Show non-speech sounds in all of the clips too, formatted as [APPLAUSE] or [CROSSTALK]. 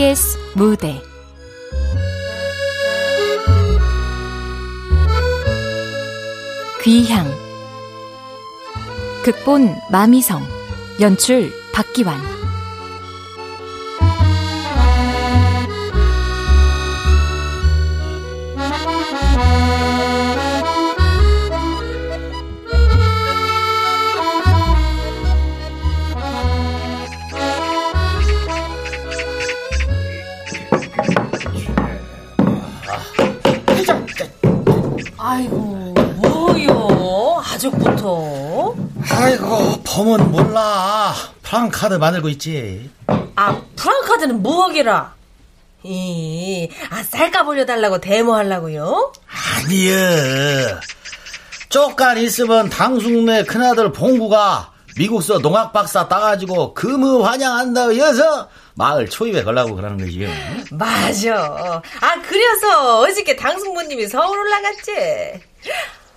KBS 무대. 귀향. 극본 마미성. 연출 박기환 범은 몰라 프랑카드 만들고 있지 아 프랑카드는 뭐하게라 이, 아, 쌀값 올려달라고 데모하려고요? 아니요. 쪽간 있으면 당숙네 큰아들 봉구가 미국서 농학 박사 따가지고 금을 환영한다 여서 마을 초입에 걸라고 그러는 거지요. 맞아. 아, 그래서 어저께 당숙모님이 서울 올라갔지.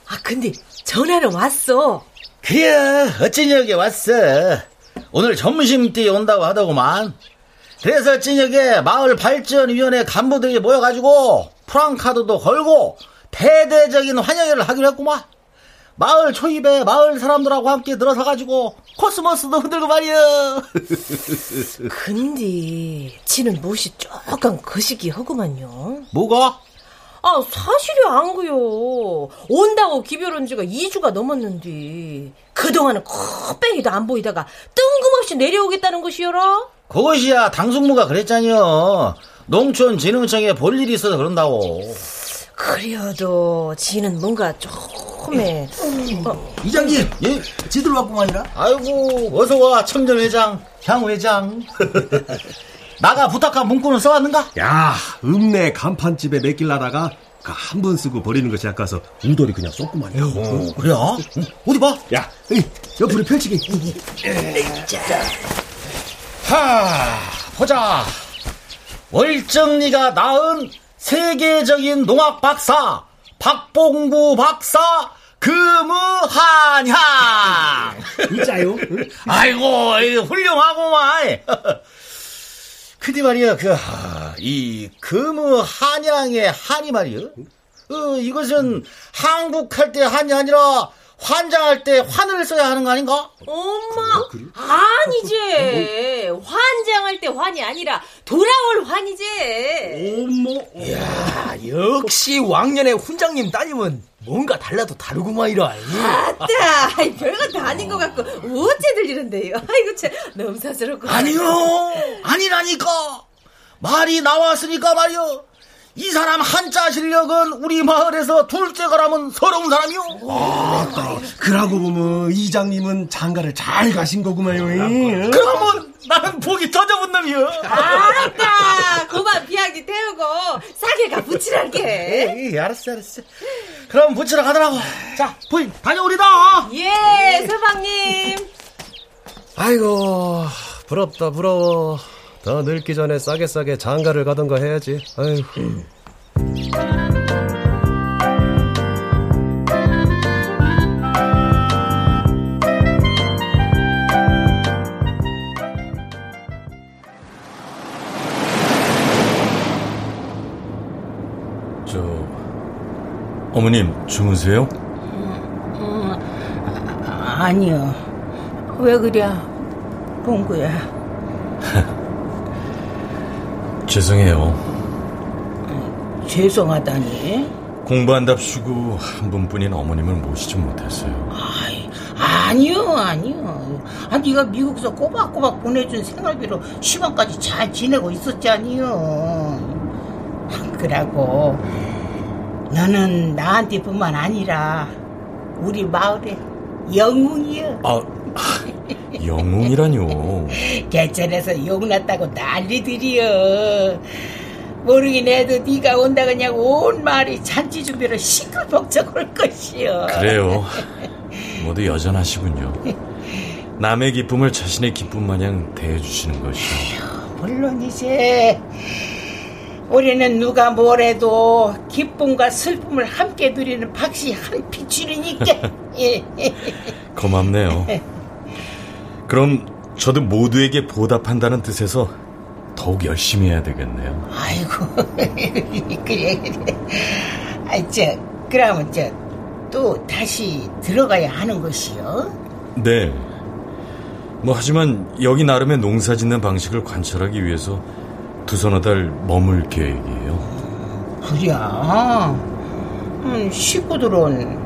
아, 근데 전화는 왔어. 그래, 어찌 여기 왔어. 오늘 점심때 온다고 하더구만. 그래서 저녁에 마을 발전위원회 간부들이 모여가지고 프랑카드도 걸고 대대적인 환영회를 하기로 했구만. 마을 초입에 마을 사람들하고 함께 들어서가지고 코스모스도 흔들고 말이야. [LAUGHS] 근데 지는 무엇이 조금 거시기 하구만요. 뭐가? 아, 사실이 안 그요. 온다고 기별한 지가 2주가 넘었는데, 그동안은 코빼기도 안 보이다가 뜬금없이 내려오겠다는 것이여라? 그것이야, 당숙무가 그랬잖여. 농촌진흥청에 볼 일이 있어서 그런다고. 그래도 지는 뭔가 조금의 어. 이장님 예 지들 왔구만이라 아이고 어서 와 청정회장 향 회장 [LAUGHS] 나가 부탁한 문구는 써왔는가? 야, 읍내 간판집에 맡길라다가 그 한 번 쓰고 버리는 것이 아까서 우돌이 그냥 쏟구만 요. 어, 그래? 어디 봐? 야, 에이, 옆으로 펼치게. 하, 보자. 월정리가 낳은 세계적인 농학 박사, 박봉구 박사, 금우한향. 진짜요? 아이고, 훌륭하고만. 근데 말이야, 그, 이, 금우 한양의 한이 말이야. 어, 이것은 한국할 때 한이 아니라 환장할 때 환을 써야 하는 거 아닌가? 엄마, 어, 그래? 아니지. 환장할 때 환이 아니라 돌아올 환이지. 어머, 야 역시 왕년에 훈장님 따님은 뭔가 달라도 다르구만이라. 아따, 별거 다 아닌 것 같고 어째들 이런데요. 아이고 참 넘사스럽고. 아니요, 아니라니까. 말이 나왔으니까 말이요. 이 사람 한자 실력은 우리 마을에서 둘째 가라면 서러운 사람이요. 아, 그러고 보면 이장님은 장가를 잘 가신 거구만요. 그러면 나는 복이 터져본 놈이요. 아따, 그만 비약이 태우고 싸게가 붙이랄게. 에이, 알았어, 알았어. 그럼 붙이러 가더라고. 자, 부인 다녀오리다. 예, 서방님. 아이고, 부럽다, 부러워. 더 늙기 전에 싸게 싸게 장가를 가던가 해야지. 아이고. 저 어머님 주무세요? 음, 음, 아니요. 왜 그래? 봉구야. [LAUGHS] 죄송해요. 죄송하다니? 공부한답시고 한 분뿐인 어머님을 모시지 못했어요. 아이, 아니요, 아니요. 아, 네가 미국에서 꼬박꼬박 보내준 생활비로 시간까지 잘 지내고 있었지 아니요. 그러고 너는 나한테뿐만 아니라 우리 마을의 영웅이여. 아, [LAUGHS] 영웅이라뇨. 개천에서 용 났다고 난리들이여. 모르긴 해도 네가 온다 그냥 온 마을이 잔치 준비로 시끌벅적 올 것이여. 그래요. [LAUGHS] 모두 여전하시군요. 남의 기쁨을 자신의 기쁨 마냥 대해주시는 것이요. 물론이지. 우리는 누가 뭐래도 기쁨과 슬픔을 함께 누리는 박씨 한 피줄이니까. [LAUGHS] 고맙네요. [LAUGHS] 그럼 저도 모두에게 보답한다는 뜻에서 더욱 열심히 해야 되겠네요. 아이고 [LAUGHS] 그래 그래. 아 저 그러면 저 또 다시 들어가야 하는 것이요. 네. 뭐 하지만 여기 나름의 농사 짓는 방식을 관찰하기 위해서 두 서너 달 머물 계획이에요. 그래. 음, 식구들은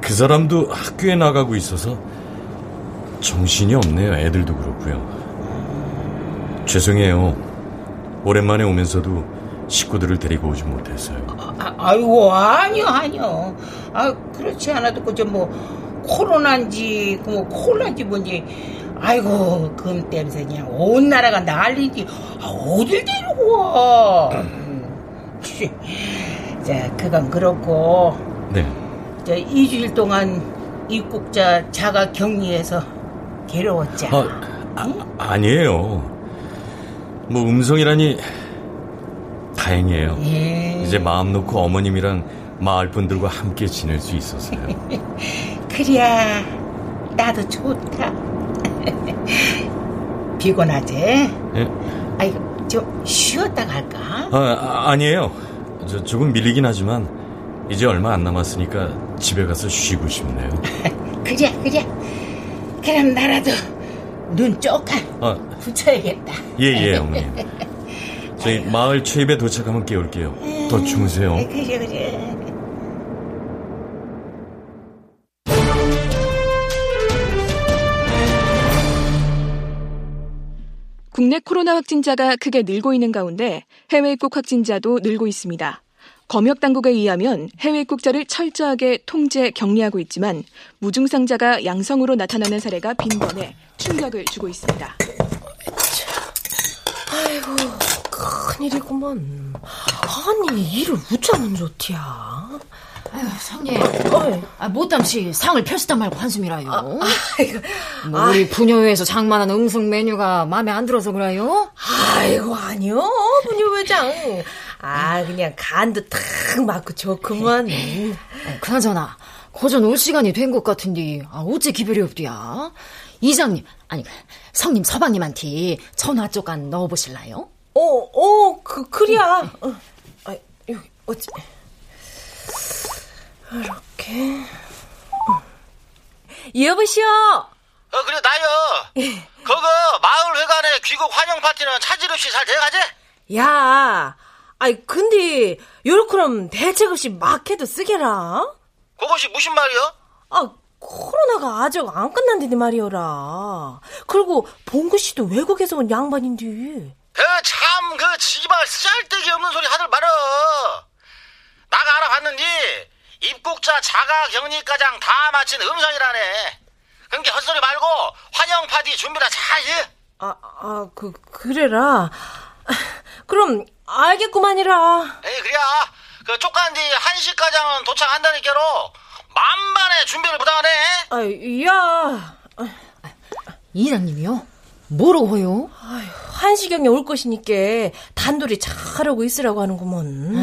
그 사람도 학교에 나가고 있어서 정신이 없네요. 애들도 그렇고요. 죄송해요. 오랜만에 오면서도 식구들을 데리고 오지 못해서요. 아, 아이고 아니요 아니요. 아 그렇지 않아도 그저 뭐 코로나인지 그뭐 콜라인지 뭔지 아이고 금 땜새 그냥 온 나라가 난리지 아, 어딜 데리고 와. 음. 자 그건 그렇고 네. 저 2주일 동안 입국자 자가 격리해서 괴로웠잖아. 아, 아, 아 니에요. 뭐 음성이라니 다행이에요. 예. 이제 마음 놓고 어머님이랑 마을 분들과 함께 지낼 수 있어서요. [LAUGHS] 그래야 나도 좋다. [LAUGHS] 피곤하지? 예? 아이고 좀 쉬었다 갈까? 아, 아, 니에요 저 조금 밀리긴 하지만 이제 얼마 안 남았으니까 집에 가서 쉬고 싶네요. [LAUGHS] 그래 그래. 그럼 나라도 눈 쪼까 아, 붙여야겠다. 예, 예, 어머님. 저희 마을 초입에 도착하면 깨울게요. 더 주무세요. 그래 그래. 국내 코로나 확진자가 크게 늘고 있는 가운데 해외 입국 확진자도 늘고 있습니다. 검역 당국에 의하면 해외 입국자를 철저하게 통제, 격리하고 있지만 무증상자가 양성으로 나타나는 사례가 빈번해 충격을 주고 있습니다. 아이고, 큰일이구먼. 아니, 일을 우짜면 좋디야. 아유, 성님. 아, 못담시 상을 펼치다 말고 한숨이라요. 아이고, 뭐 우리 부녀회에서 장만한 음성 메뉴가 마음에 안 들어서 그래요? 아이고, 아니요, 분유 회장. 아, 그냥 간도 탁 맞고 좋구먼. 아, 그나저나 고전 올 시간이 된 것 같은데 아, 어째 기별이 없디야? 이장님, 아니 성님 서방님한테 전화 쪽간 넣어보실라요? 어, 어, 그, 그래야. 어, 아, 여기, 어찌. 이렇게. 어. 여보시오! 어, 그래, 나요. 그거, 마을 회관의 귀국 환영 파티는 차질 없이 잘 돼가지? 야, 아이, 근데, 요렇게럼 대책 없이 막 해도 쓰게라? 그것이 무슨 말이여? 아, 코로나가 아직 안 끝난다니 말이여라. 그리고 봉구 씨도 외국에서 온 양반인데. 그, 참, 그, 지발 쓰잘데기 없는 소리 하들 말어. 나가 알아봤는데, 입국자 자가 격리과장 다 마친 음성이라네. 그러니까 헛소리 말고, 환영 파티 준비나 잘 해. 아, 아, 그, 그래라. [LAUGHS] 그럼, 알겠구만이라. 에이, 그래야. 그, 쪽간지 한시과장은 도착한다니까로, 만반의 준비를 부탁하네. 아, 야. 이장님이요? 뭐라고 해요? 한시경에 올 것이니까 단돌이 잘하고 있으라고 하는구먼. 음.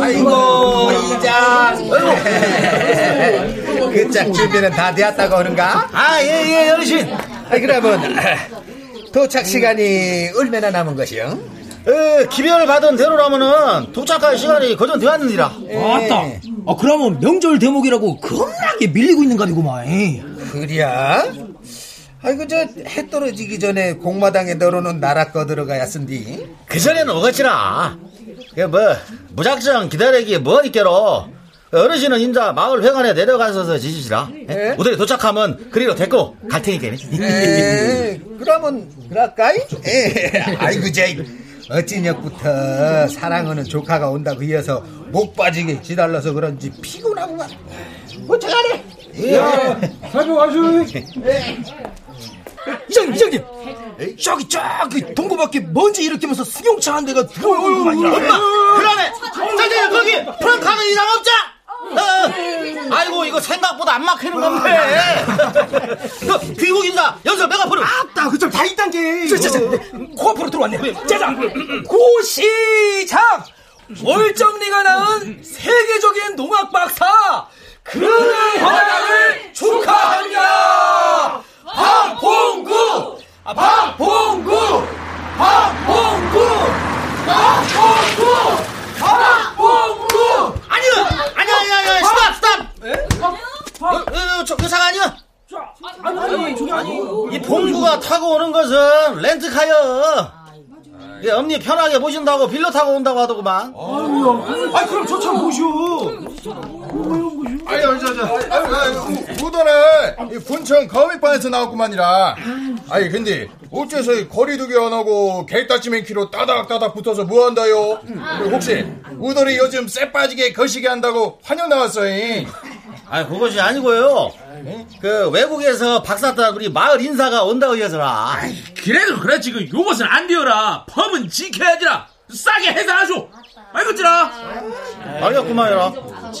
아이고 이장 그짝 준비는 다 되었다고 하는가? 아, 예, 예, 어르신. 아 그러면 도착 시간이 얼마나 남은 것이요? 어, 기별 받은 대로라면은 도착할 시간이 거전 되었느니라. 맞다. 아, 그러면 명절 대목이라고 겁나게 밀리고 있는 거디구만. 그랴? 아이고 저 해 떨어지기 전에 공마당에 널어놓은 나라 꺼 들어가야 쓴디 그 전에는 오겠지나. 그 뭐, 무작정 기다리기 뭐니께로. 어르신은 인자 마을 회관에 내려가셔서 지지시라. 예? 오늘에 도착하면 그리로 데리고 갈 테니까. 에 그러면 그럴까이? 에 아이고 저 어찌녁부터 사랑하는 조카가 온다고 이어서 목 빠지게 기다려서 그런지 피곤하구만 어떡하래 야, 가져가쇼. [LAUGHS] 이장님, 이장님. 저기, 저기, 동구밖에 먼지 일으키면서 승용차 한 대가 들어오는 거 아니야? 그러네! 저기, 거기! 프랑카는 이상 없자! 어, 아이고, 이거 생각보다 안 막히는 건데! 그, 귀국인자, 연설 메가폰을! 있다. 그쪽 다 있단 게. 자자, 코앞으로 들어왔네. 자자, 고시작. 월정리가 낳은 세계적인 농악 박사 그의 활약을 축하합니다. 박봉구, 박봉구, 박봉구, 박봉구, 박봉구. 아니야, 아니야, 아니야, 아니야, 스탑, 스탑. 어, 어, 저, 그 상아니야? 아니, 아니, 저기 아니. 이 봉구가 타고 오는 것은 렌트카여. 예, 엄니 편하게 모신다고 빌려 타고 온다고 하더구만. 아 그럼 저처 모셔. 아니, 저, 저, 우도는 군청 거미반에서 나왔구만이라. 아니, 근데, 어째서 이 거리두기 안 하고 개따지맨 키로 따닥따닥 붙어서 뭐 한다요? 혹시, 우돌이 요즘 쎄 빠지게 거시기 한다고 환영 나왔어요? 아, 그것이 아니고요. 그 외국에서 박사딸 우리 마을 인사가 온다고 해서라. 그래도 그렇지 그 요것은 안 되어라 펌은 지켜야지라 싸게 해산하쇼 알겠지라 알겠구만요.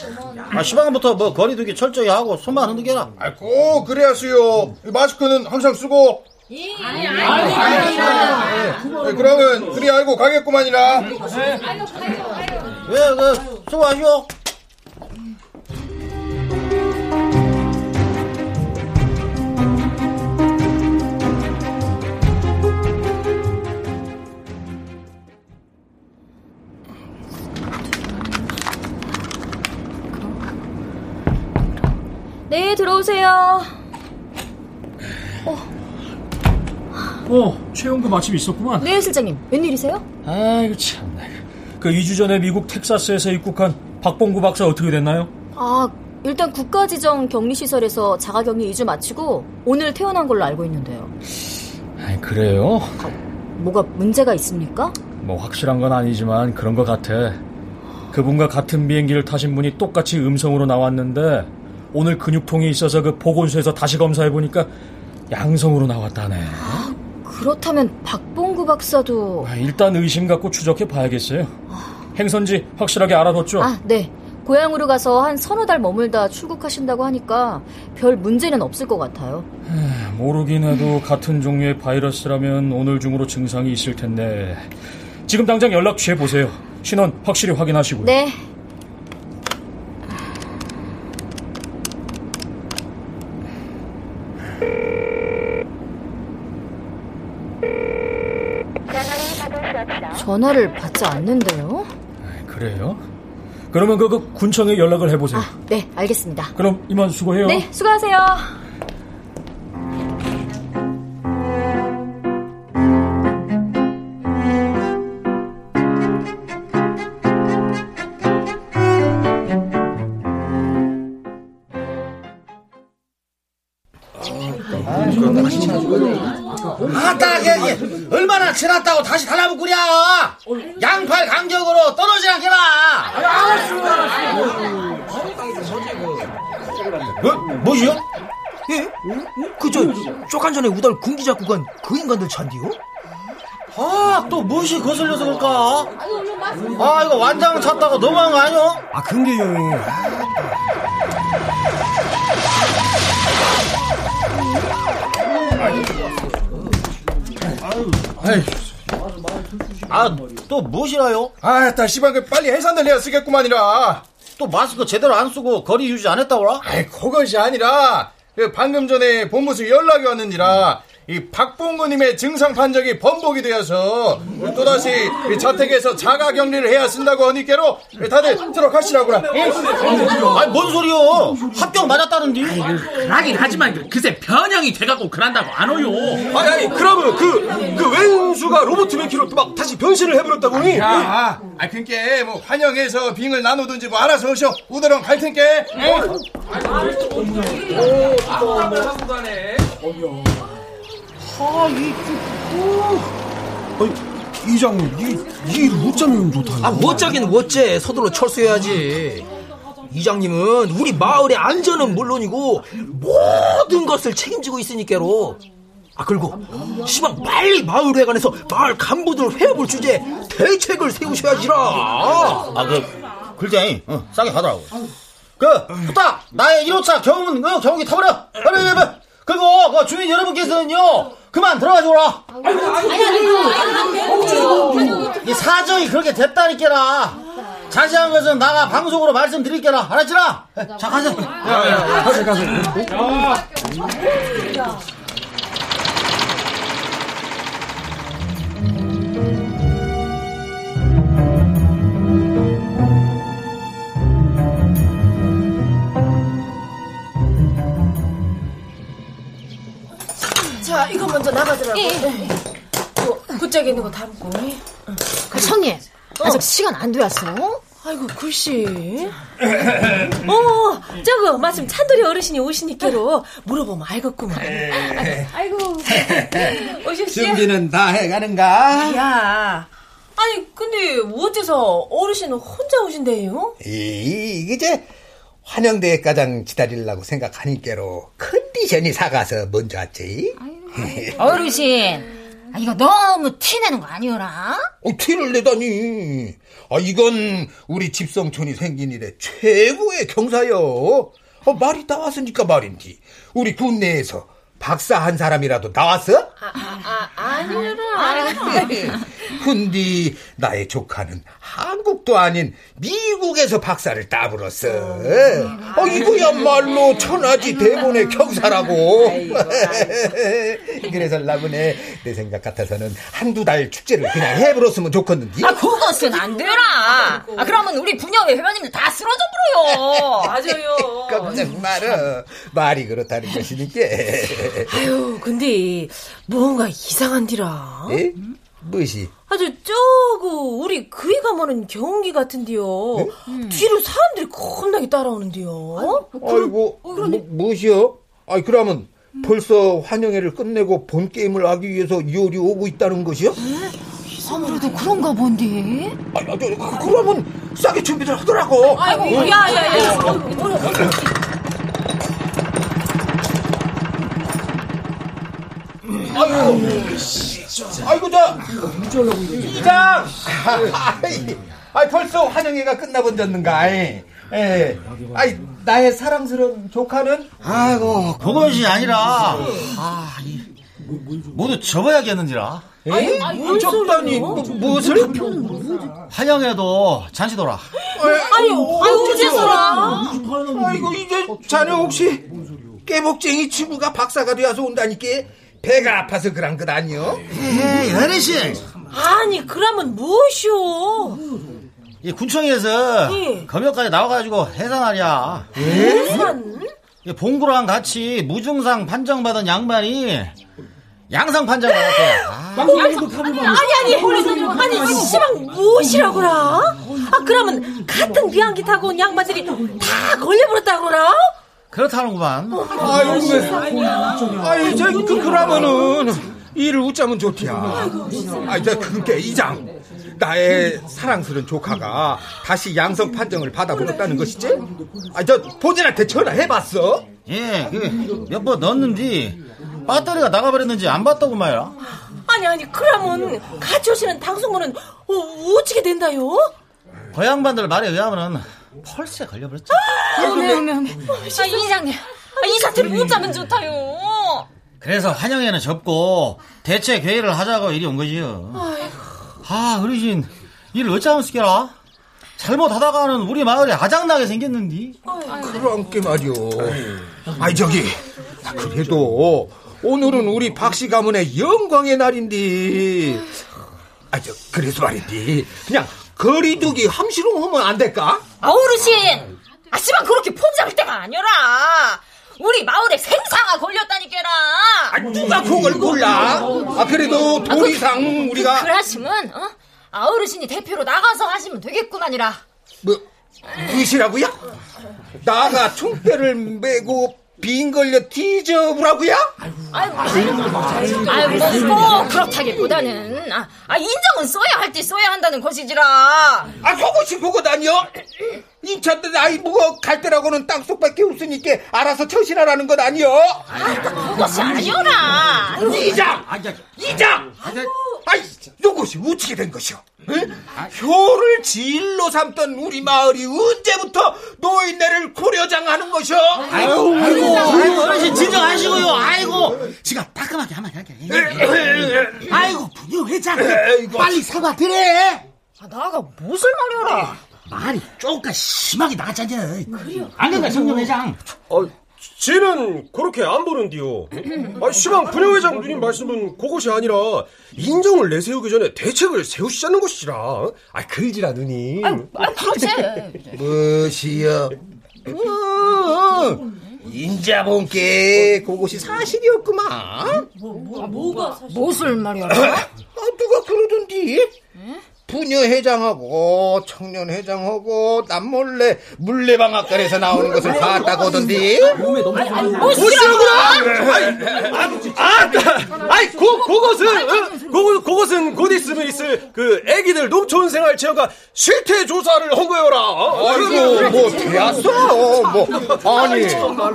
아, 시방부터 뭐 거리두기 철저히 하고 손만 흔들게라. 아, 꼭 그래야수요. 마스크는 항상 쓰고. 아니, 아니, 네, 그러면 그리 알고 가겠구만이라. 왜, 그, 수고하시오. 네, 들어오세요. 어, 최영구 마침 있었구만. 네, 실장님. 웬일이세요? 아이고 참나. 그 2주 전에 미국 텍사스에서 입국한 박봉구 박사 어떻게 됐나요? 아, 일단 국가지정 격리시설에서 자가격리 2주 마치고 오늘 퇴원한 걸로 알고 있는데요. 아 그래요? 뭐가 문제가 있습니까? 뭐 확실한 건 아니지만 그런 것 같아. 그분과 같은 비행기를 타신 분이 똑같이 음성으로 나왔는데 오늘 근육통이 있어서 그 보건소에서 다시 검사해 보니까 양성으로 나왔다네. 그렇다면 박봉구 박사도 아, 일단 의심 갖고 추적해 봐야겠어요. 행선지 확실하게 알아뒀죠? 아, 네. 고향으로 가서 한 서너 달 머물다 출국하신다고 하니까 별 문제는 없을 것 같아요. 모르긴 해도 같은 종류의 바이러스라면 오늘 중으로 증상이 있을 텐데 지금 당장 연락 취해 보세요. 신원 확실히 확인하시고요. 네. 전화를 받지 않는데요? 그래요? 그러면 그, 그 군청에 연락을 해보세요. 네, 알겠습니다. 그럼 이만 수고해요. 네, 수고하세요. 아따, 얼마나 지났다고 다시 달라붙구랴! 양팔 강적으로 떨어지지 않게라! 뭐, 뭐시요? 예? 그저 쪼간 전에 우달 군기 잡고 간 그 인간들 찬디요? 아, 또 무엇이 거슬려서 그럴까? 아, 이거 완장 찼다고 너무한 거 아니오? 아, 근데요. 아, 또 무엇이라요? 아, 다 씨발 그 빨리 해산을 해야 쓰겠구만이라. 또 마스크 제대로 안 쓰고 거리 유지 안 했다고라? 아이, 그것이 아니라 그 방금 전에 본부에서 연락이 왔는지라 이 박봉구님의 증상 판정이 번복이 되어서 또다시 이 자택에서 자가 격리를 해야 쓴다고 하니께로 다들 들어가시라고 라. 아니, 뭔 소리요? 합격 맞았다는데? 하긴 하지만 그- 그새 변형이 돼갖고 그런다고 안 오요 아니, 아니, 그러면 그, 그 왼수가 로버트 맨키로 막 다시 변신을 해버렸다고니? 아, 아, 그니까 뭐 환영해서 빙을 나누든지 뭐 알아서 오셔. 우드랑 갈 테니까. 아, 이, 그, 아 니, 이장님, 이, 이 못자면 좋다. 아 못자긴 어째 서둘러 철수해야지 이장님은 우리 마을의 안전은 물론이고 모든 것을 책임지고 있으니까로 아 그리고 시방 빨리 마을회관에서 마을 간부들 회합을 주제 대책을 세우셔야지라 아, 그, 글쟁이, 어, 싸게 가더라고. 그, 부탁! 나의 1호차 경운, 어, 경운기 타버려! 빨리, 빨리! 그리고, 그 주민 여러분께서는요, 그만 들어가 줘라. 이 사정이 그렇게 됐다니까라. 자세한 것은 나가 방송으로 말씀드릴게라. 알았지라? 자, 가자. 가세, 가세. 자, 이거 먼저 나가더라고. 예. 어, 굿짝에 있는 거 담고. 아, 성님, 아직 시간 안 되었어? 아이고, 글씨. 어, 저거, 마침 찬돌이 어르신이 오시니까로 물어보면 알겠구만. 아이고, 오십시오. 준비는 다 해가는가? 야, 아니, 근데 어째서 어르신은 혼자 오신대요? 이, 이제 환영대 가장 기다리려고 생각하니께로 컨디션이 사가서 먼저 왔지. 어르신, 아, 이거 너무 티내는 거 아니오라? 어, 티를 내다니. 아, 이건 우리 집성촌이 생긴 이래 최고의 경사요. 어, 말이 나왔으니까 말인지. 우리 군내에서 박사 한 사람이라도 나왔어? 아, 아 니라. 근데 나의 조카는 한국도 아닌 미국에서 박사를 따불었어. 어, 이거야말로 천하지 대본의 경사라고. 그래서 나무네 내 생각 같아서는 한두 달 축제를 그냥 해버렸으면 좋겠는데. 아, 그것은 안 되라. 아, 그러면 우리 분녀회 회원님들 다 쓰러져 버려요. 맞아요. 깜짝 말어. 말이 그렇다는 것이니까. 아유, 근데 뭔가 이상한디라. 에? 무엇이? 아주 저거 우리 그이 가면은 경운기 같은데요. 뒤로 사람들이 겁나게 따라오는데요. 아이고, 뭐, 무엇이요? 아이, 그러면 벌써 환영회를 끝내고 본 게임을 하기 위해서 이효리 오고 있다는 것이요? 아무래도 그런가 본데. 아, 아, 저, 그러면 싸게 준비를 하더라고. 아이고, 응? 야, 야, 야. 아이고, 아이고, 저, 이장! 아이, 아이, 벌써 환영회가 끝나본졌는가, 예. 아이, 나의 사랑스러운 조카는? 아이고, 그것이 아니라, 아, 이, 모두 접어야겠는지라. 에이, 뭘 적다니, 뭐, 무엇을? 환영회도 잔치도라. 아니, 아니, 어째서라? 아이고, 이제 자네 혹시 깨복쟁이 친구가 박사가 되어서 온다니까 배가 아파서 그런 것 아니요? 에이, 어르신! 아니, 그러면 무엇이오? 이 군청에서 예. 검역까지 나와가지고 해산하랴. 해산? 이 봉구랑 같이 무증상 판정받은 양반이 양상 판정 받았대. 아, 아니, 아니, 아니, 아니, 씨방 무엇이라고라? 아, 그러면 같은 비행기 타고 온 양반들이 다 걸려버렸다고라? 그렇다는구만. 아이고, 아이, 저, 그, 그러면은, 일을 웃자면 좋디야. 아이, 저, 그게 이장. 나의 사랑스러운 조카가 다시 양성 판정을 받아보겠다는 것이지? 아, 저, 본인한테 전화해봤어? 예, 그, 몇번 넣었는데, 배터리가 나가버렸는지 안 봤다고 말이야. 아니, 아니, 그러면 같이 오시는 당숙모는 어, 어떻게 된다요? 그 양반들 말에 의하면은, 펄스에 걸려버렸지. 어메, 어메, 어메. 아, 이장님. 아, 이 사태를 웃자면 좋다요. 그래서 환영회는 접고, 대체 회의를 하자고 이리 온 거지요. 아, 어르신, 일 어쩌면 쓰게라? 잘못하다가는 우리 마을에 아장나게 생겼는디. 그런 게 말이오. 아이, 저기, 그래도, 오늘은 우리 박씨 가문의 영광의 날인데. 아, 저, 그래서 말인데, 그냥 거리두기 함시롱 하면 안 될까? 아, 어르신! 아, 씨발, 그렇게 폼 잡을 때가 아니라! 우리 마을에 생사가 걸렸다니까라! 아, 누가 그걸 몰라? 아, 그래도 도리상 우리가. 그, 하시면, 어? 아, 어르신이 대표로 나가서 하시면 되겠구만이라. 뭐, 무엇이라고요? 나가 총대를 메고 빈 걸려 뒤져보라고요? 아이고, 아이고, 뭐, 그렇다기보다는, 아, 아, 인정은 써야 할 때 써야 한다는 것이지라. 아, 그것이 그거다니요? 인천 나이 무거 갈 때라고는 땅속밖에 없으니까 알아서 처신하라는 것 아니요? 그것이 아니오라. 이장! 이장! 아이, 요것이 어떻게 된 것이오? 응? 효를 진로 삼던 우리 마을이 언제부터 노인네를 고려장하는 것이오? 아이고, 아이고, 아이고, 어르신 진정하시고요. 아이고, 지가 딱 따끔하게 한마디 할게. 아이고, 분유 회장. 빨리 사과 드래. 아, 나가 무슨 말이오라. 말이 조금 심하게 나갔잖아. 안 된다, 성령 회장. 어, 쟤는 그렇게 안 보는디요. 아, 시방 분녀회장 누님 말씀은 그것이 아니라 인정을 내세우기 전에 대책을 세우시자는 것이라. 아, 글지라 누님. 아, 아 그렇지. 무엇이여? 어, 인자본께 그것이 사실이었구만. 뭐, 뭐 가 사실? 무슨 말이야? 아, 누가 그러던디? 부녀 회장하고 청년 회장하고 남몰래 물레방앗간에서 나오는 것을 봤다고 하던디? 무시하구나! 아, 아이, 고, 그것은, 어? 그것, 그것은 곧 있으면 있을 그 애기들 농촌 생활 체험과 실태 조사를 한 거여라. 아이고, 뭐, 되었어. 뭐, 아니,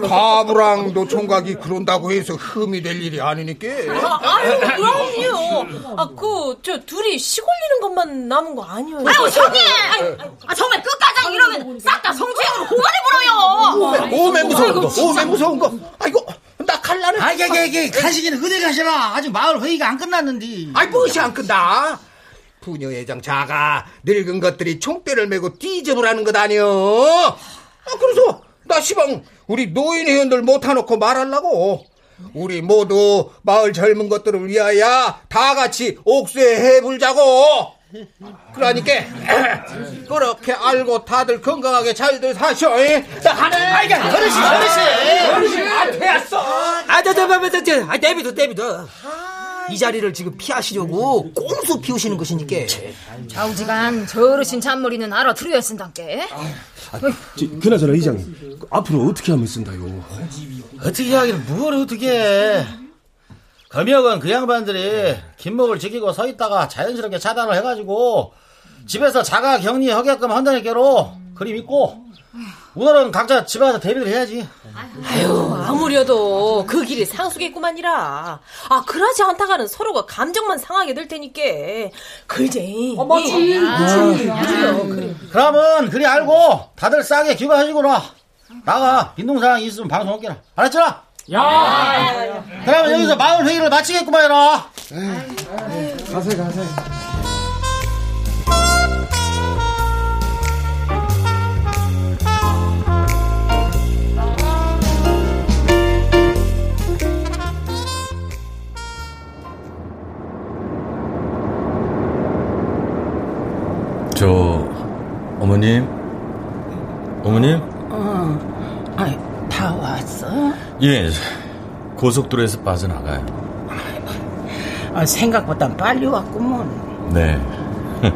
가부랑 노총각이 그런다고 해서 흠이 될 일이 아니니까. 아, 아유, 그럼요. 아, 그, 저, 둘이 시골리는 것만 남은 거 아니에요? 아유, 형님! 아, 정말 끝가장 이러면 싹 다 성추행으로 고발해버려요! 오메 무서운 거, 오메 무서운 거. 아이고, 나 갈라는. 아, 이게, 이게, 이게, 간식이는 그대 가시라. 아직 마을 회의가 안 끝났는데. 아이, 무엇이 안 끝나? 부녀회장 자가 늙은 것들이 총대를 메고 뒤집으라는 것 아니여? 아, 그래서, 나 시방, 우리 노인 회원들 못해놓고 말하려고. 우리 모두 마을 젊은 것들을 위하여 다 같이 옥수해 해불자고. 그러니까 그렇게 알고 다들 건강하게 잘들 사셔. 나 하네. 아이가 어르신, 어르신. 어르신 안 되었어. 아, 저, 저, 저, 저, 저, 아, 내비둬, 내비둬. 이 자리를 지금 피하시려고 꼼수 피우시는 것이니까. 좌우지간 저 어르신 잔머리는 알아들어야 쓴단께. 아, 저, 그나저나 이장님, 앞으로 어떻게 하면 쓴다요? 어떻게 하기는 뭘 어떻게 해. 검역은 그 양반들이 김목을 지키고 서 있다가 자연스럽게 차단을 해가지고 집에서 자가 격리 하게끔 한다니까로 그림 있고 오늘은 각자 집에 가서 대비를 해야지. 아유, 아무려도 그 길이 상수겠구만이라. 아, 그러지 않다가는 서로가 감정만 상하게 될 테니까. 글쟁이. 어, 맞지. 그러면 그리 알고 다들 싸게 귀가하시구나. 나가 빈동사항 있으면 방송 할게라. 알았죠? 야! 그러면 여기서 마을 회의를 마치겠구만 이라. 가세, 가세. 저 어머님 어머님 어, 아, 다 왔어? 예 고속도로에서 빠져나가요 아, 생각보다 빨리 왔구먼. 네 [LAUGHS]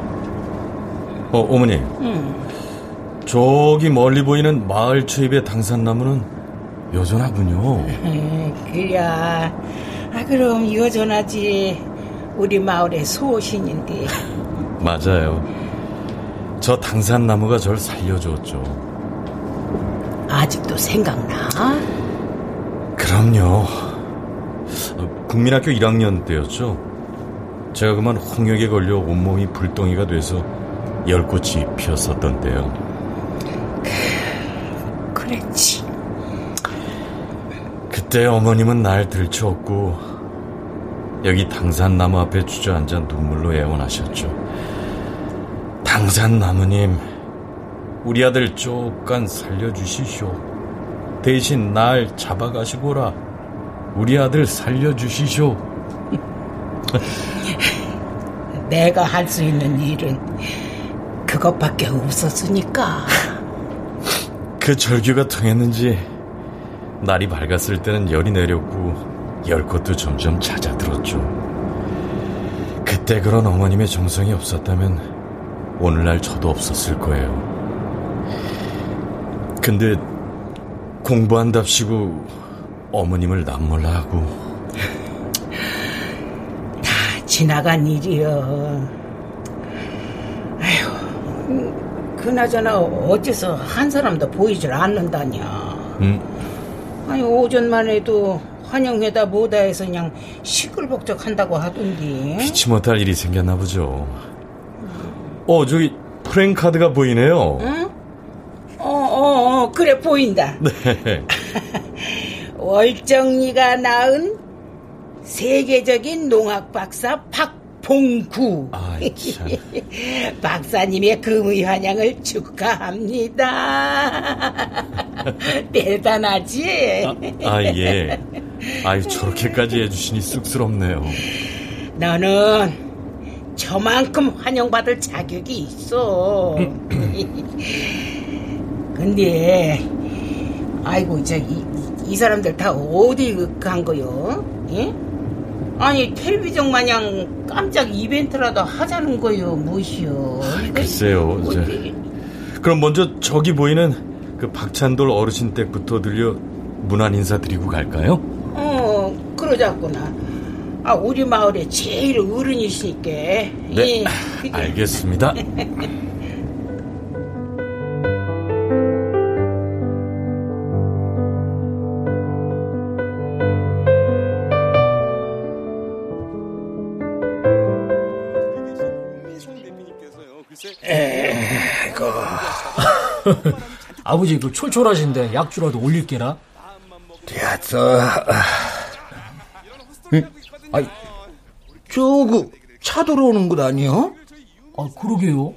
어, 어머님 응. 저기 멀리 보이는 마을 초입의 당산나무는 여전하군요 에, 그야. 아, 그럼 여전하지. 우리 마을의 소신인데. [LAUGHS] 맞아요 저 당산나무가 절 살려줬죠 아직도 생각나? 그럼요. 어, 국민학교 1학년 때였죠. 제가 그만 홍역에 걸려 온몸이 불덩이가 돼서 열꽃이 피었었던 때요. 그랬지. 그때 어머님은 날 들쳐업고 여기 당산나무 앞에 주저앉아 눈물로 애원하셨죠. 당산나무님, 우리 아들 조깐 살려주시쇼. 대신 날 잡아가시고라. 우리 아들 살려주시쇼. [LAUGHS] 내가 할 수 있는 일은 그것밖에 없었으니까. [LAUGHS] 그 절규가 통했는지 날이 밝았을 때는 열이 내렸고 열꽃도 점점 잦아들었죠. 그때 그런 어머님의 정성이 없었다면 오늘날 저도 없었을 거예요. 근데 공부한답시고 어머님을 남몰라 하고 [LAUGHS] 다 지나간 일이여. 아휴, 그나저나 어째서 한 사람도 보이질 않는다냐. 음, 아니 오전만 해도 환영회다 뭐다 해서 그냥 시끌벅적한다고 하던디. 피치 못할 일이 생겼나 보죠. 어 저기 프랭카드가 보이네요. 응? 그래 보인다. [LAUGHS] 네. [LAUGHS] 월정리가 낳은 세계적인 농학 박사 박봉구. 참. [LAUGHS] 박사님의 금의 환영을 축하합니다. 대단하지? 아, 예. 아이, 저렇게까지 해주시니 쑥스럽네요. 너는 저만큼 환영받을 자격이 있어. [CLEARS THROAT] 근데 아이고 저 이, 이 사람들 다 어디 간 거요? 예? 아니 텔레비전 마냥 깜짝 이벤트라도 하자는 거요 무엇이요? 글쎄요. 이제. 그럼 먼저 저기 보이는 그 박찬돌 어르신 댁부터 들려 문안 인사 드리고 갈까요? 어 그러자꾸나. 아 우리 마을에 제일 어른이시니까. 네. 예, 알겠습니다. [LAUGHS] 아버지 그 촐촐하신데 약주라도 올릴게라. 됐어. 응? 아이, 저그 차 들어오는 것 아니요? 아 그러게요.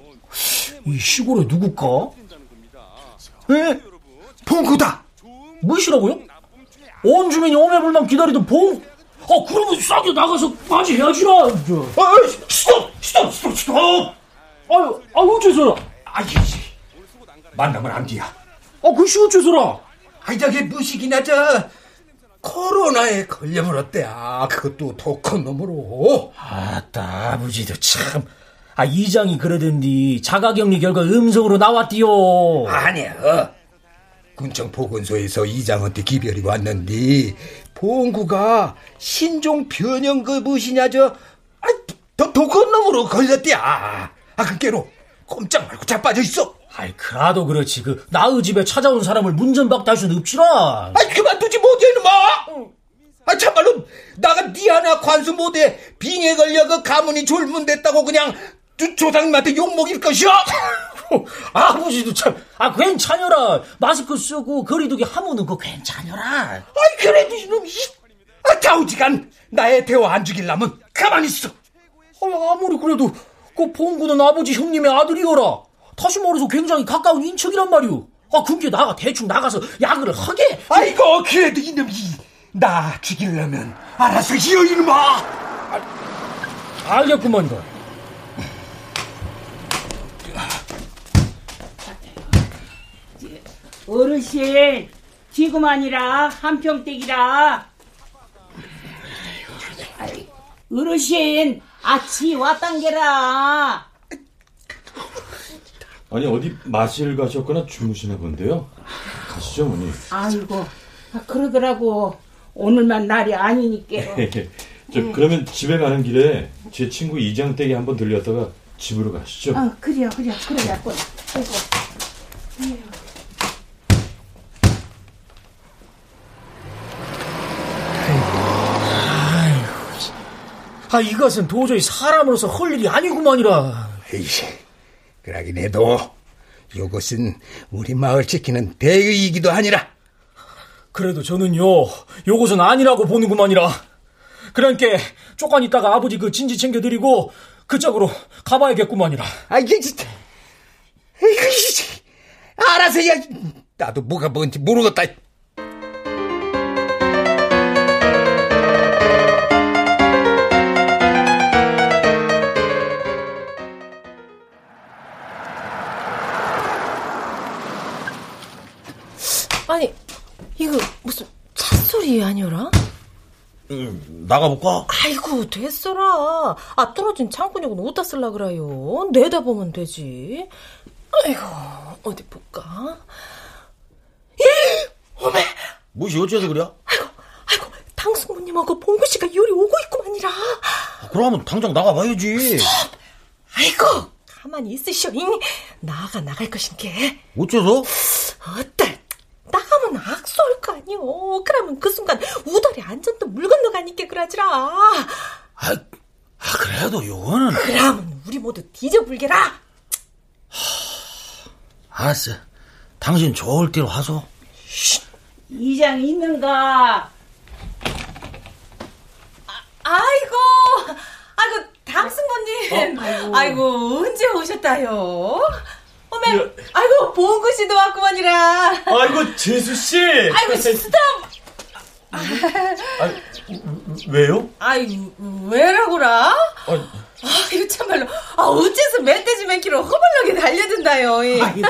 이 시골에 누굴까? 에? 봉구다. 무엇이라고요? 온 주민이 오매불만 기다리던 봉? 아 그러면 싸게 나가서 맞이해야지라. 아 스톱 스톱 스톱 스톱. 아유 아 어째서라? 아이 만나면 안 돼야. 아 글씨 어째서라? 아이 저게 무식이나 저 코로나에 걸려버렸대야. 그것도 독한 놈으로. 아따 아버지도 참. 아 이장이 그러던디 자가격리 결과 음성으로 나왔디요. 아니야. 군청 보건소에서 이장한테 기별이 왔는데 봉구가 신종 변형 그 무엇이냐 저 아, 더 독한 놈으로 걸렸대야. 아 그께로 꼼짝 말고 자빠져 있어. 아이 그라도 그렇지 그 나의 집에 찾아온 사람을 문전박탈 수는 없지라. 아이 그만두지 못해 이놈아. 아 참말로 나가 니 하나 관수 못해 빙에 걸려 그 가문이 졸문됐다고 그냥 조- 조상님한테 욕먹일 것이야. [LAUGHS] 아버지도 참, 아, 괜찮여라. 마스크 쓰고 거리두기 하면은 그 괜찮여라. 아이 그래도 이놈 이 아 자우지간 나의 대화 안 죽일라면 가만히 있어. 아, 아무리 그래도 그 봉구는 아버지 형님의 아들이여라. 다시 말해서 굉장히 가까운 인척이란 말이오. 아, 그게 나가 대충 나가서 야근을 하게. 아이고 그래도 이놈이 나 죽이려면 알아서 히어 이놈아. 알겠구먼. 어르신 지금 아니라 한평댁이라 어르신 아치 왔단게라 아니, 어디 마실 가셨거나 주무시나 본데요? 가시죠, 어머니. 아이고 아, 그러더라고 오늘만 날이 아니니까 [LAUGHS] 저, 그러면 집에 가는 길에 제 친구 이장 댁에 한번 들렸다가 집으로 가시죠. 어 그래요 그래요 그래갖고 아이고 아, 이것은 도저히 사람으로서 할 일이 아니구만이라. 에이씨, 그러긴 해도 이것은 우리 마을 지키는 대의이기도 하니라. 그래도 저는요, 요것은 아니라고 보는구만이라. 그러니까 조금 있다가 아버지 그 진지 챙겨드리고 그쪽으로 가봐야겠구만이라. 아 이게 진짜, 알아서 야, 나도 뭐가 뭔지 모르겠다. 아니어라? 음, 나가볼까? 아이고, 됐어라. 아, 떨어진 창구역은 어디다 쓸라 그래요? 내다보면 되지. 아이고, 어디 볼까? 예! 어메! 무엇이 어째서 그래? 당숙모님하고 봉구 씨가 요리 오고 있구만이라. 그러면 당장 나가봐야지. 아이고, 가만히 있으셔. 잉. 나가 나갈 것인게. 어째서? 어때? 나가면 악수할 거 아니오. 그러면 그 순간 우덜에 앉았던 물 건너가니까 그러지라. 아, 그래도 요거는. 그러면 우리 모두 뒤져불게라. 알았어. 당신 좋을 때 와서. 이장 있는가 아이고, 아이고, 당승모님. 어? 아이고. 아이고, 언제 오셨다요? 어메, 야. 아이고, 보은구 씨도 왔구만이라. 아이고, 재수 씨. 아이고, 스탑. 아, 왜요? 아이, 왜라고라? 아, 아, 이거 참말로. 아, 어째서 멧돼지 맨키로 허벌나게 달려든다요. 아이고,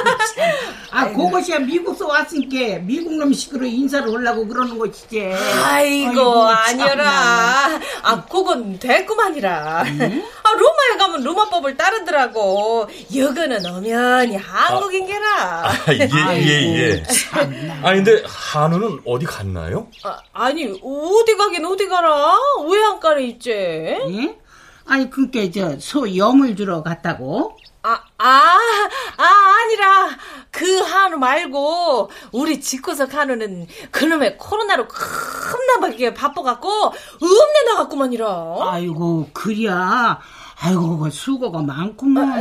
아, 그것이야 미국서 왔으니까 미국 놈 식으로 인사를 하려고 그러는 것이지. 아이고, 아이고 아니라. 아, 그건 됐구만이라. 음? 아, 로마에 가면 로마법을 따르더라고. 여거는 엄연히 한국인게라. 아, 예, 예, 예. 아니, 근데 한우는 어디 갔나요? 아, 니 어디 가긴 어디 가라? 외양간에 있지. 응? 아니 그니까 저소 염을 주러 갔다고? 아, 아, 아, 아니라, 그 한우 말고, 우리 집구석 한우는 그놈의 코로나로 겁나게 바빠갖고, 읍내 나갔구만이라. 아이고, 그리야. 아이고, 그 수고가 많구만.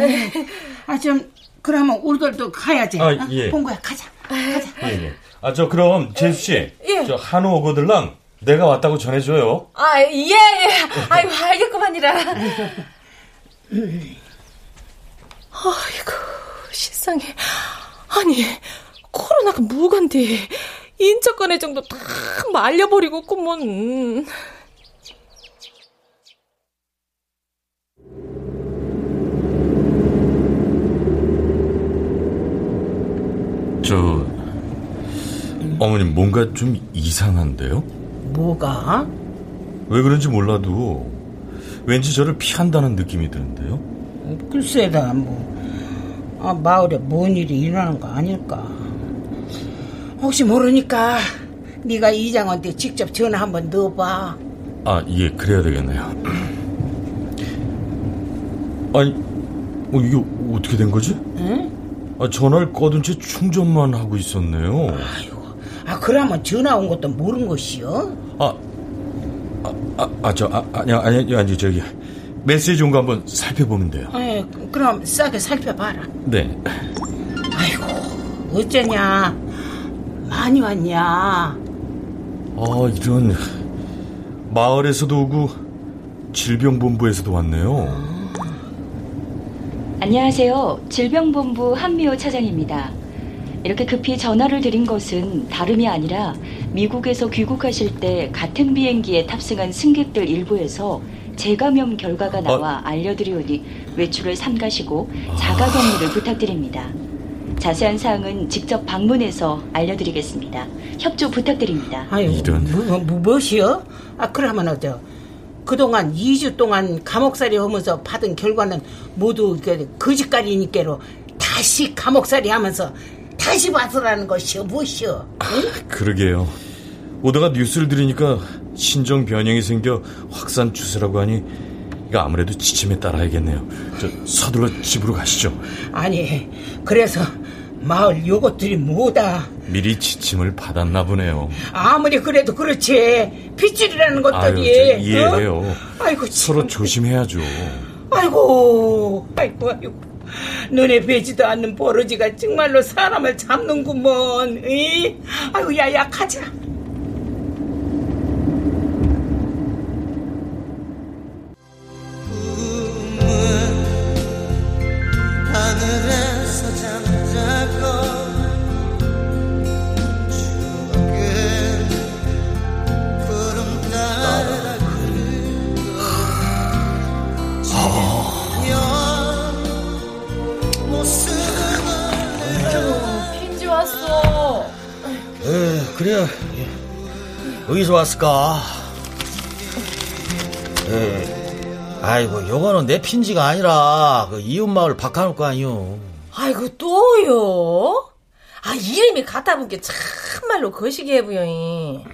아, 아, 좀, 그러면 우리들도 가야지. 아, 예. 본거야, 가자. 가자. 예, 예. 아, 저, 그럼, 제수씨. 예. 저, 한우 오거들랑 내가 왔다고 전해줘요. 아, 예, 예. 아이고, 알겠구만이라. 아이고, 세상에. 아니, 코로나가 뭐간데. 인척관의 정도 다 말려버리고 꼬먼. 저, 어머님 뭔가 좀 이상한데요? 뭐가? 왜 그런지 몰라도 왠지 저를 피한다는 느낌이 드는데요. 글쎄다 뭐 아, 마을에 뭔 일이 일어나는 거 아닐까. 혹시 모르니까 네가 이장한테 직접 전화 한번 넣어봐. 아, 예, 그래야 되겠네요. [CLEARS THROAT] 아니, 어, 이게 어떻게 된 거지? 응? 아, 전화를 꺼둔 채 충전만 하고 있었네요. 아이고, 아, 그러면 전화 온 것도 모른 것이요? 아, 아, 아, 아 저, 아, 아니, 아니, 아니, 저기, 메시지 온 거 한번 살펴보면 돼요. 예, 그럼 싸게 살펴봐라. 네. 아이고, 어쩌냐. 많이 왔냐. 아, 이런. 마을에서도 오고, 질병본부에서도 왔네요. 안녕하세요. 질병본부 한미호 차장입니다. 이렇게 급히 전화를 드린 것은 다름이 아니라 미국에서 귀국하실 때 같은 비행기에 탑승한 승객들 일부에서 재감염 결과가 나와 어? 알려드리오니 외출을 삼가시고 자가 격리를 아... 부탁드립니다. 자세한 사항은 직접 방문해서 알려드리겠습니다. 협조 부탁드립니다. 아유, 이런. 뭐, 뭐, 무엇이요? 아, 그러면 어저 그동안 2주 동안 감옥살이 하면서 받은 결과는 모두 그 거짓말이니까로 다시 감옥살이 하면서 다시 봐서라는 것이요, 무엇이요? 응? 아, 그러게요. 오다가 뉴스를 들으니까 신종 변형이 생겨 확산 추세라고 하니 이거 아무래도 지침에 따라야겠네요. 저 서둘러 집으로 가시죠. 아니, 그래서 마을 요것들이 뭐다. 미리 지침을 받았나 보네요. 아무리 그래도 그렇지. 핏줄이라는 것들이. 아유, 이해해요. 어? 아이고, 서로 조심해야죠. 아이고, 아이고, 아이고. 눈에 뵈지도 않는 버러지가 정말로 사람을 잡는구먼. 이? 아유 야 야 가자. 그래 어디서 왔을까? 에, 아이고 요거는 내 핀지가 아니라 그 이웃마을 박한울 거 아니요. 아이고 또요? 아 이름이 같아 본게 참말로 거시기해 보여잉.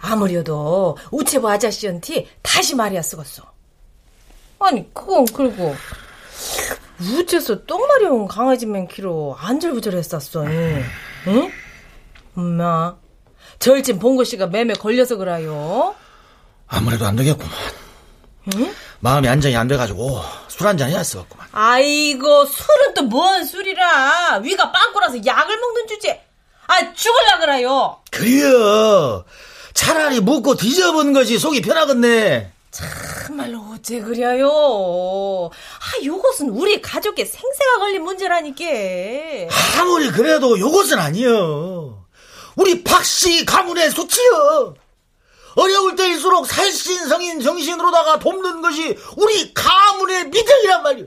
아무래도 우체부 아저씨한테 다시 말이야 쓰겄어. 아니 그건 그리고 우체서 똥마려운 강아지 맨 키로 안절부절했었어. 응? 엄마 절친 봉고 씨가 매매 걸려서 그래요. 아무래도 안 되겠구만. 응? 마음이 안정이 안 돼가지고 술 한잔 해야쓰겠구만. 아이고 술은 또 뭔 술이라 위가 빵꾸라서 약을 먹는 주제. 아 죽을라 그래요. 그래요. 차라리 묻고 뒤져본 것이 속이 편하겠네. 정말로 어째 그래요? 아, 요것은 우리 가족의 생사가 걸린 문제라니까. 아무리 그래도 요것은 아니여. 우리 박씨 가문의 소치여. 어려울 때일수록 살신성인 정신으로다가 돕는 것이 우리 가문의 미덕이란 말이오.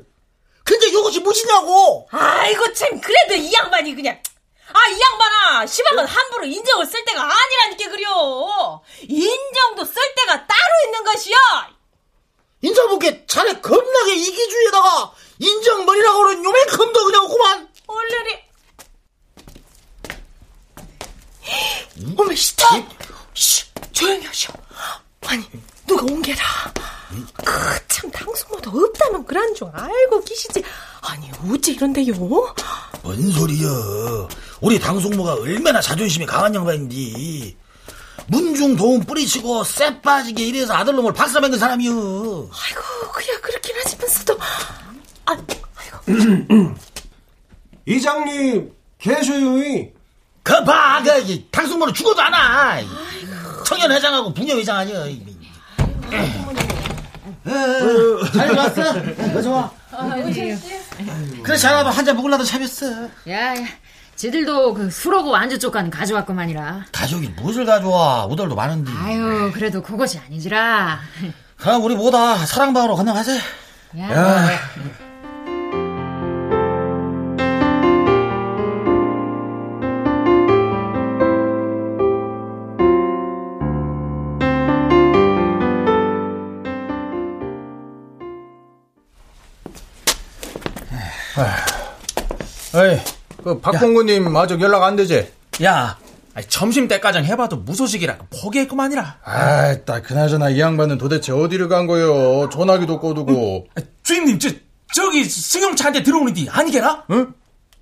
근데 요것이 무엇이냐고. 아이고 참 그래도 이 양반이 그냥 아 이 양반아 시방은 함부로 인정을 쓸 때가 아니라니까 그려 인정도 쓸 때가 따로 있는 것이야 인사분께 자네 겁나게 이기주의에다가 인정머리라고 그런 요만큼도 그냥 없구만. 얼레리 어머 시터 씨 조용히 하셔 아니 누가 온 게라 그 참 당숙모도 없다면 그런 줄 알고 계시지 아니 어째 이런데요 뭔 소리여. 우리 당숙모가 얼마나 자존심이 강한 양반인지. 문중 도움 뿌리치고 쎄 빠지게 이래서 아들놈을 박사맹근 사람이여. 아이고 그야 그렇긴 하지만서도 아 이장님 [CLEARS THROAT] 계셔요. 그 봐, 그 당숙모는 죽어도 안 와. 청년회장하고 부녀회장 아니야. [CLEARS THROAT] 잘 왔어? 어, 좋아. 그래 잘하면 한잔 먹으려다 참였어. 야, 야, 지들도 그 술하고 안주 쪽간 가져왔구만이라. 가족이 무엇을 가져와? 우덜도 많은데. 아유, 그래도 그것이 아니지라. 그럼 우리 모다 사랑방으로 건너가자. 야, 에이, 그 박봉구님 아직 연락 안 되지? 야, 아니, 점심 때까지 해봐도 무소식이라 포기했구만이라. 아이, 딱 그나저나 이 양반은 도대체 어디를 간 거요? 전화기도 꺼두고. 주임님, 저, 저기 승용차한테 들어오는디 아니게라? 응?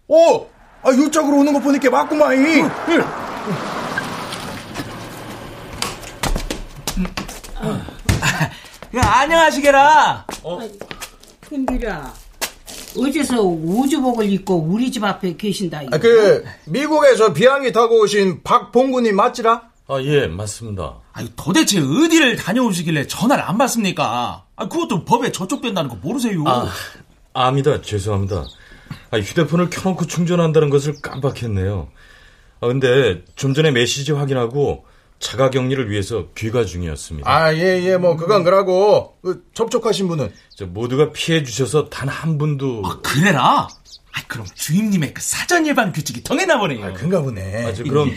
어, 아, 이쪽으로 오는 거 보니까 맞구만. 이. 야, 안녕하시게라. 큰디라 어째서 우주복을 입고 우리 집 앞에 계신다. 아, 그 미국에서 비행기 타고 오신 박봉구님 맞지라? 아, 예, 맞습니다. 아니, 도대체 어디를 다녀오시길래 전화를 안 받습니까? 아, 그것도 법에 저촉된다는 거 모르세요? 아, 압니다. 죄송합니다. 아, 휴대폰을 켜놓고 충전한다는 것을 깜빡했네요. 아, 근데 좀 전에 메시지 확인하고 자가 격리를 위해서 귀가 중이었습니다. 아, 예, 예, 뭐, 그건 그러고, 그 접촉하신 분은? 저 모두가 피해 주셔서 단 한 분도. 아, 그래라? 아, 그럼 주임님의 그 사전 예방 규칙이 통했나 보네요. 아, 그런가 보네. 아, 저 그럼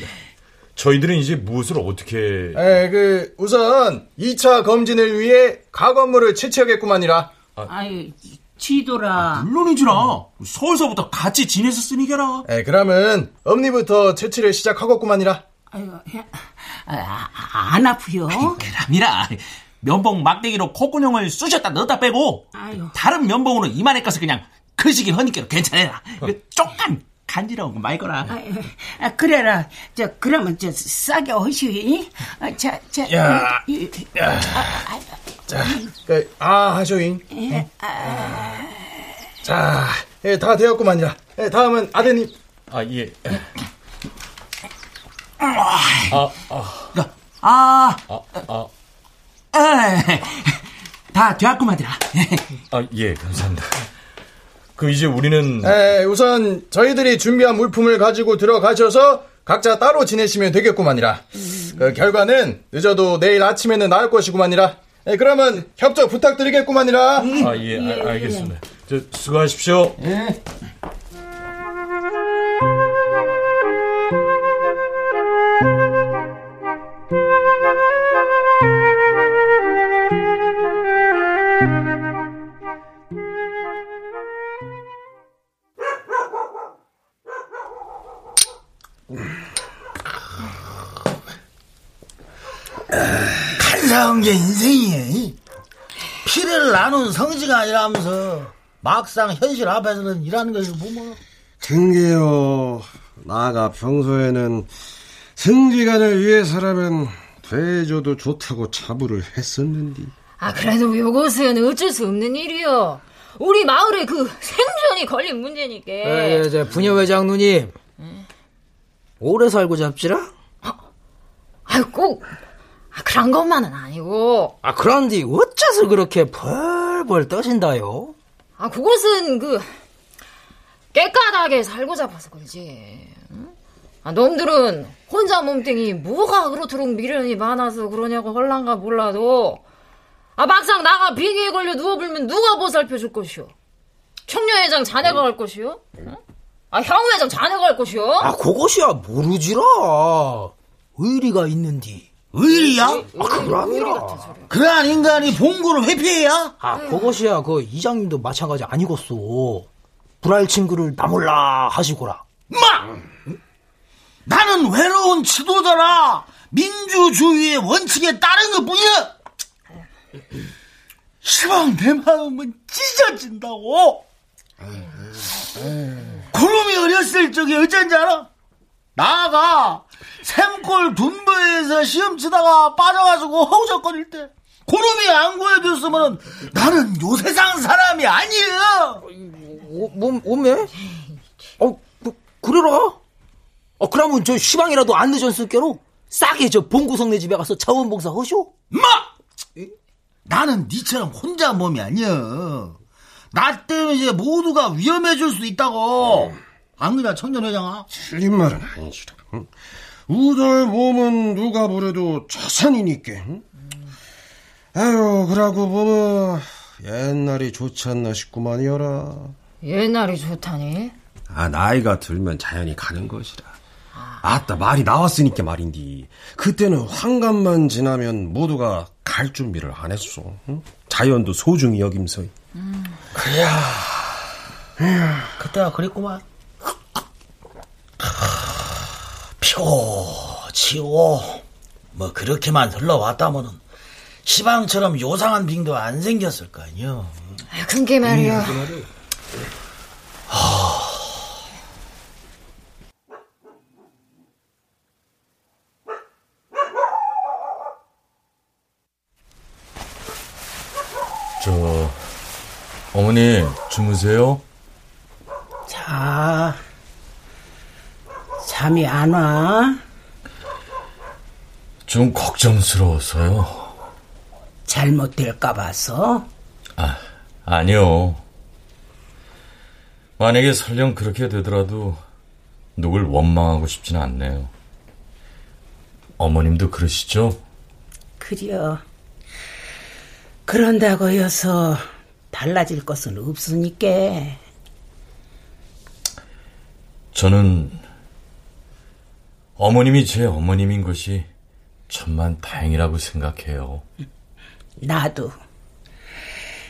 저희들은 이제 무엇을 어떻게. 에, 그, 우선, 2차 검진을 위해 가건물을 채취하겠구만이라. 아유, 지도라. 물론이지라. 서울서부터 같이 지냈었으니까라. 에, 그러면, 엄니부터 채취를 시작하겠구만이라. 아유, 아, 아, 안 아프요? 그람이라. 면봉 막대기로 콧구멍을 쑤셨다 넣었다 빼고 아유. 다른 면봉으로 이만해 까서 그냥 크시기 허니까 괜찮아라. 이거 조금 간지러운 거 말거라. 아, 아, 그래라. 저 그러면 저 싸게 하시오. 아, 자, 자. 야. 이, 이, 야. 자, 그, 아, 하쇼잉. 예, 아, 자, 예, 다 되었구만이라. 예, 다음은 아드님. 아, 예. 아, 아, 아, 아, 아, 다 되었구만들아. 아, 예, 감사합니다. 그 이제 우리는 에, 우선 저희들이 준비한 물품을 가지고 들어가셔서 각자 따로 지내시면 되겠구만이라. 그 결과는 늦어도 내일 아침에는 나올 것이구만이라. 에, 그러면 협조 부탁드리겠구만이라. 아, 예, 아, 알겠습니다. 저 수고하십시오. 예. 게 인생이에. 피를 나눈 성지가 아니라면서 막상 현실 앞에서는 일하는 것을 보면 등게요. 나가 평소에는 승지간을 위해서라면 돼줘도 좋다고 자부를 했었는데. 아, 그래도 요것은 어쩔 수 없는 일이요. 우리 마을에 그 생존이 걸린 문제니까. 에, 예, 저 부녀회장 누님. 오래 살고 잡지라? 아유, 꼭, 아, 그런 것만은 아니고. 아, 그런데 어째서 그렇게 벌벌 떠신다요? 아, 그것은 그, 깨끗하게 살고 잡아서 그러지. 응? 아, 놈들은 혼자 몸뚱이 뭐가 그렇도록 미련이 많아서 그러냐고 헐란가 몰라도, 아, 막상 나가 비기에 걸려 누워불면 누가 보살펴 줄 것이오? 청년회장 자네가 갈 것이오? 응? 아, 향후회장 자네가 갈 것이오? 아, 그것이야 모르지라. 의리가 있는디. 의리야? 아, 그럼이라. 그러한 인간이 봉구를 회피해야? 아, 그것이야 그 이장님도 마찬가지 아니겠소. 불알 친구를 나몰라 하시고라. 마! 나는 외로운 지도자라 민주주의의 원칙에 따른 것 뿐이야. 시방 내 마음은 찢어진다고. 구름이 어렸을 적에 어쩐지 알아? 나가 샘골 둔부에서 시험 치다가 빠져가지고 허우적거릴 때 구름이 안 구해줬으면 나는 요 세상 사람이 아니야. 오, 몸, 오메? 어, 그, 그래라. 어, 그러면 저 시방이라도 안 늦었을 게로 싸게 저 봉구성네 집에 가서 자원봉사 하쇼? 마! 나는 니처럼 혼자 몸이 아니야. 나 때문에 이제 모두가 위험해질 수 있다고. 안 그냐, 청년회장아? 틀린 말은 아니지라. 응? 우들 몸은 누가 보래도 자산이니까. 응? 아유, 그러고 보면 옛날이 좋지 않나 싶구만이어라. 옛날이 좋다니? 아, 나이가 들면 자연히 가는 것이라. 아따, 말이 나왔으니까 말인디. 그때는 환갑만 지나면 모두가 갈 준비를 안 했어. 응? 자연도 소중히 여김서. 그래야. 그때가 그랬구만. 피고, 치고, 뭐, 그렇게만 흘러왔다면은, 시방처럼 요상한 빙도 안 생겼을 거 아니여. 아, 그게 말이야. 저, 어머니, 주무세요? 자, 잠이 안 와? 좀 걱정스러워서요. 잘못될까 봐서? 아, 아니요. 만약에 설령 그렇게 되더라도 누굴 원망하고 싶지는 않네요. 어머님도 그러시죠? 그려. 그런다고 해서 달라질 것은 없으니까. 저는 어머님이 제 어머님인 것이 천만 다행이라고 생각해요. 나도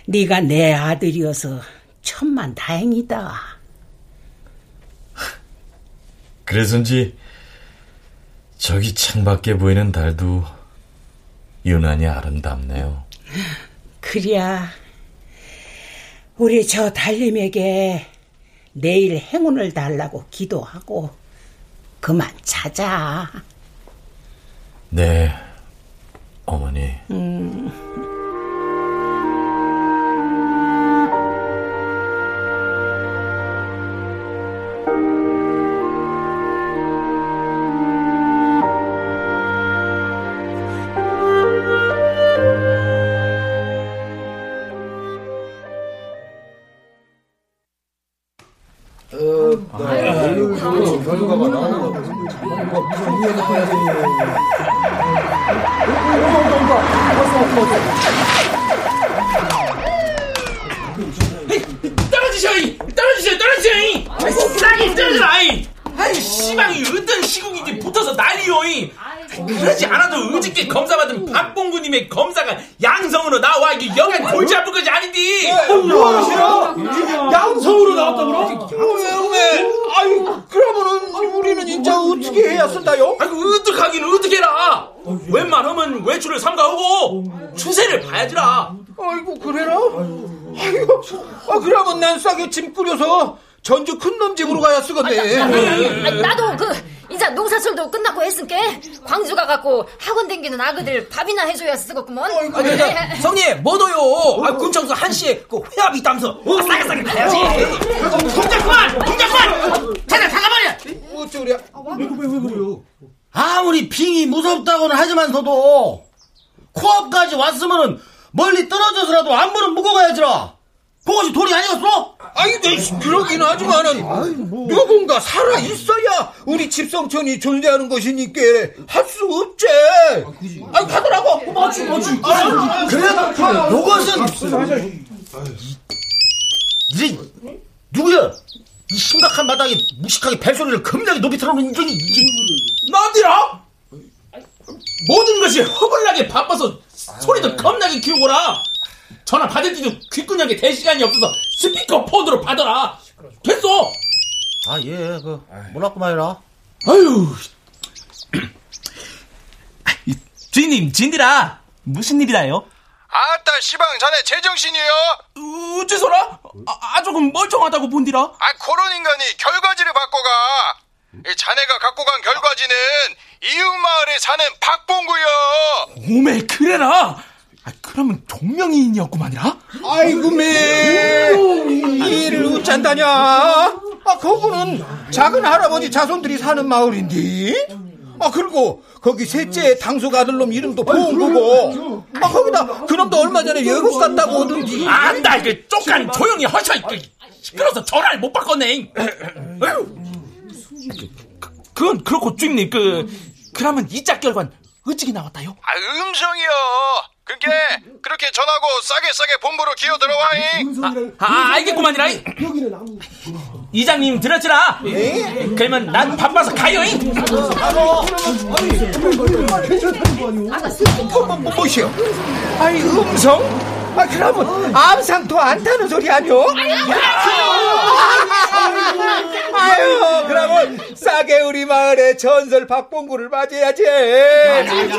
네가 내 아들이어서 천만 다행이다. 그래서인지 저기 창밖에 보이는 달도 유난히 아름답네요. 그랴 우리 저 달님에게 내일 행운을 달라고 기도하고 그만 자자. 네, 어머니. 음. 아그들 밥이나 해줘야 쓰겠구먼. 아, 저, 저, 성님, 뭐도요? 아, 군청수 한시에 그 회합이 있다면서. 어, 싸게 싸게 가야지. 동작만! 동작만! 자네 잠깐만요! 어쩌랴? 아무리 빙이 무섭다고는 하지만서도 코앞까지 왔으면은 멀리 떨어져서라도 안무는 묵어가야지라. 그것이 돈이 아니었어? 아이, 네, 그러긴 하지만은 누군가 살아 있어야 우리 집성촌이 존재하는 것이니까 할 수 없지. 아, 가더라고. 맞지, 맞지. 아, 그래, 요것은 이 누구야? 이 심각한 마당에 무식하게 벨소리를 겁나게 높이 틀어놓은 인정이 이게 나디라? 모든 것이 허벌나게 바빠서 소리도 겁나게 키우거라. 전화 받을 때도 귓근육에 댈 시간이 없어서 스피커 폰으로 받아라. 됐어. 아, 예, 그, 몰랐구만이라. 아유. [CLEARS THROAT] 주인님, 진디라. 무슨 일이라요? 아따 시방 자네 제정신이요? 어째서라? 아, 아 조금 멀쩡하다고 본디라. 아 그런 인간이 결과지를 바꿔 가. 이 자네가 갖고 간 결과지는 이웃마을에 사는 박봉구요. 오메 그래라. 아, 그러면 동명이인이었구만이라. 아이고 매 이를 웃잔다냐? 아 그거는 작은 할아버지 자손들이 사는 마을인데. 아 그리고 거기 셋째 당숙 아들놈 이름도 봉구고. 아 거기다 그놈도 얼마 전에 외국 갔다고 오던지. 안다 그 쪽간 조용히 하셔. 그, 시끄러서 전화를 못 바꿨네. 그건 그렇고 주임님 그 그러면 이짝 결과는 어찌게 나왔다요? 아 음성이요. 그게 그렇게 전하고 싸게 싸게 본부로 기어 들어와잉. 아, 아 알겠구만이라. 이장님 들었지라. 그러면 난 바빠서 가요잉. 뭐시여? 아니 음성? 아 그러면 암상도 안 타는 소리 아니오? 아 유 그러면 싸게 우리 마을의 전설 박봉구를 맞이해야지.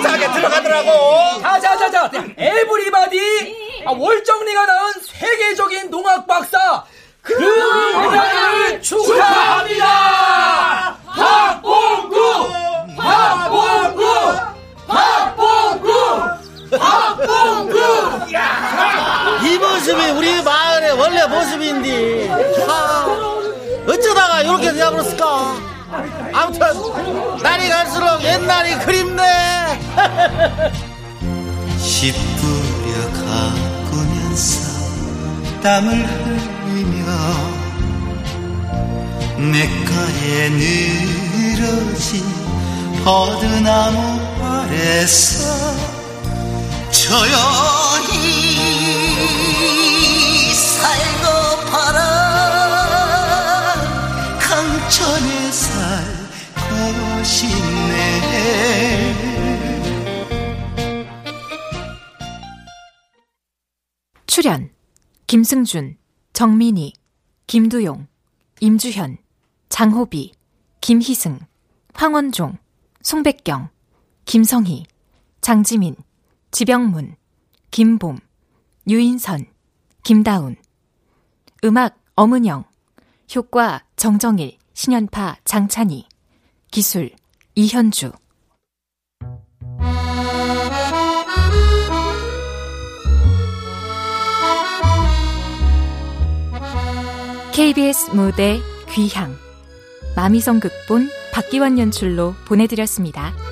싸게 들어가더라고. 자자자자. 에브리바디 아, 월정리가 낳은 세계적인 농악 박사. 그 은혜를 축하합니다. 박봉구! 박봉구! 박봉구 박봉구 이 모습이 우리 마을의 원래 모습인데, 하, 어쩌다가 이렇게 되어버렸을까? 아무튼, 날이 갈수록 옛날이 그립네. [LAUGHS] 시뿌려 가꾸면서 땀을 흘리며 냇가에 늘어진 버드나무 아래서 조용히 살고 팔아 강천에 살고 싶네. 출연 김승준, 정민희, 김두용, 임주현, 장호비, 김희승, 황원종, 송백경, 김성희, 장지민, 지병문, 김봄, 유인선, 김다운. 음악 엄은영 효과 정정일, 신연파 장찬희 기술 이현주. KBS 무대 귀향. 마미성 극본 박기환 연출로 보내드렸습니다.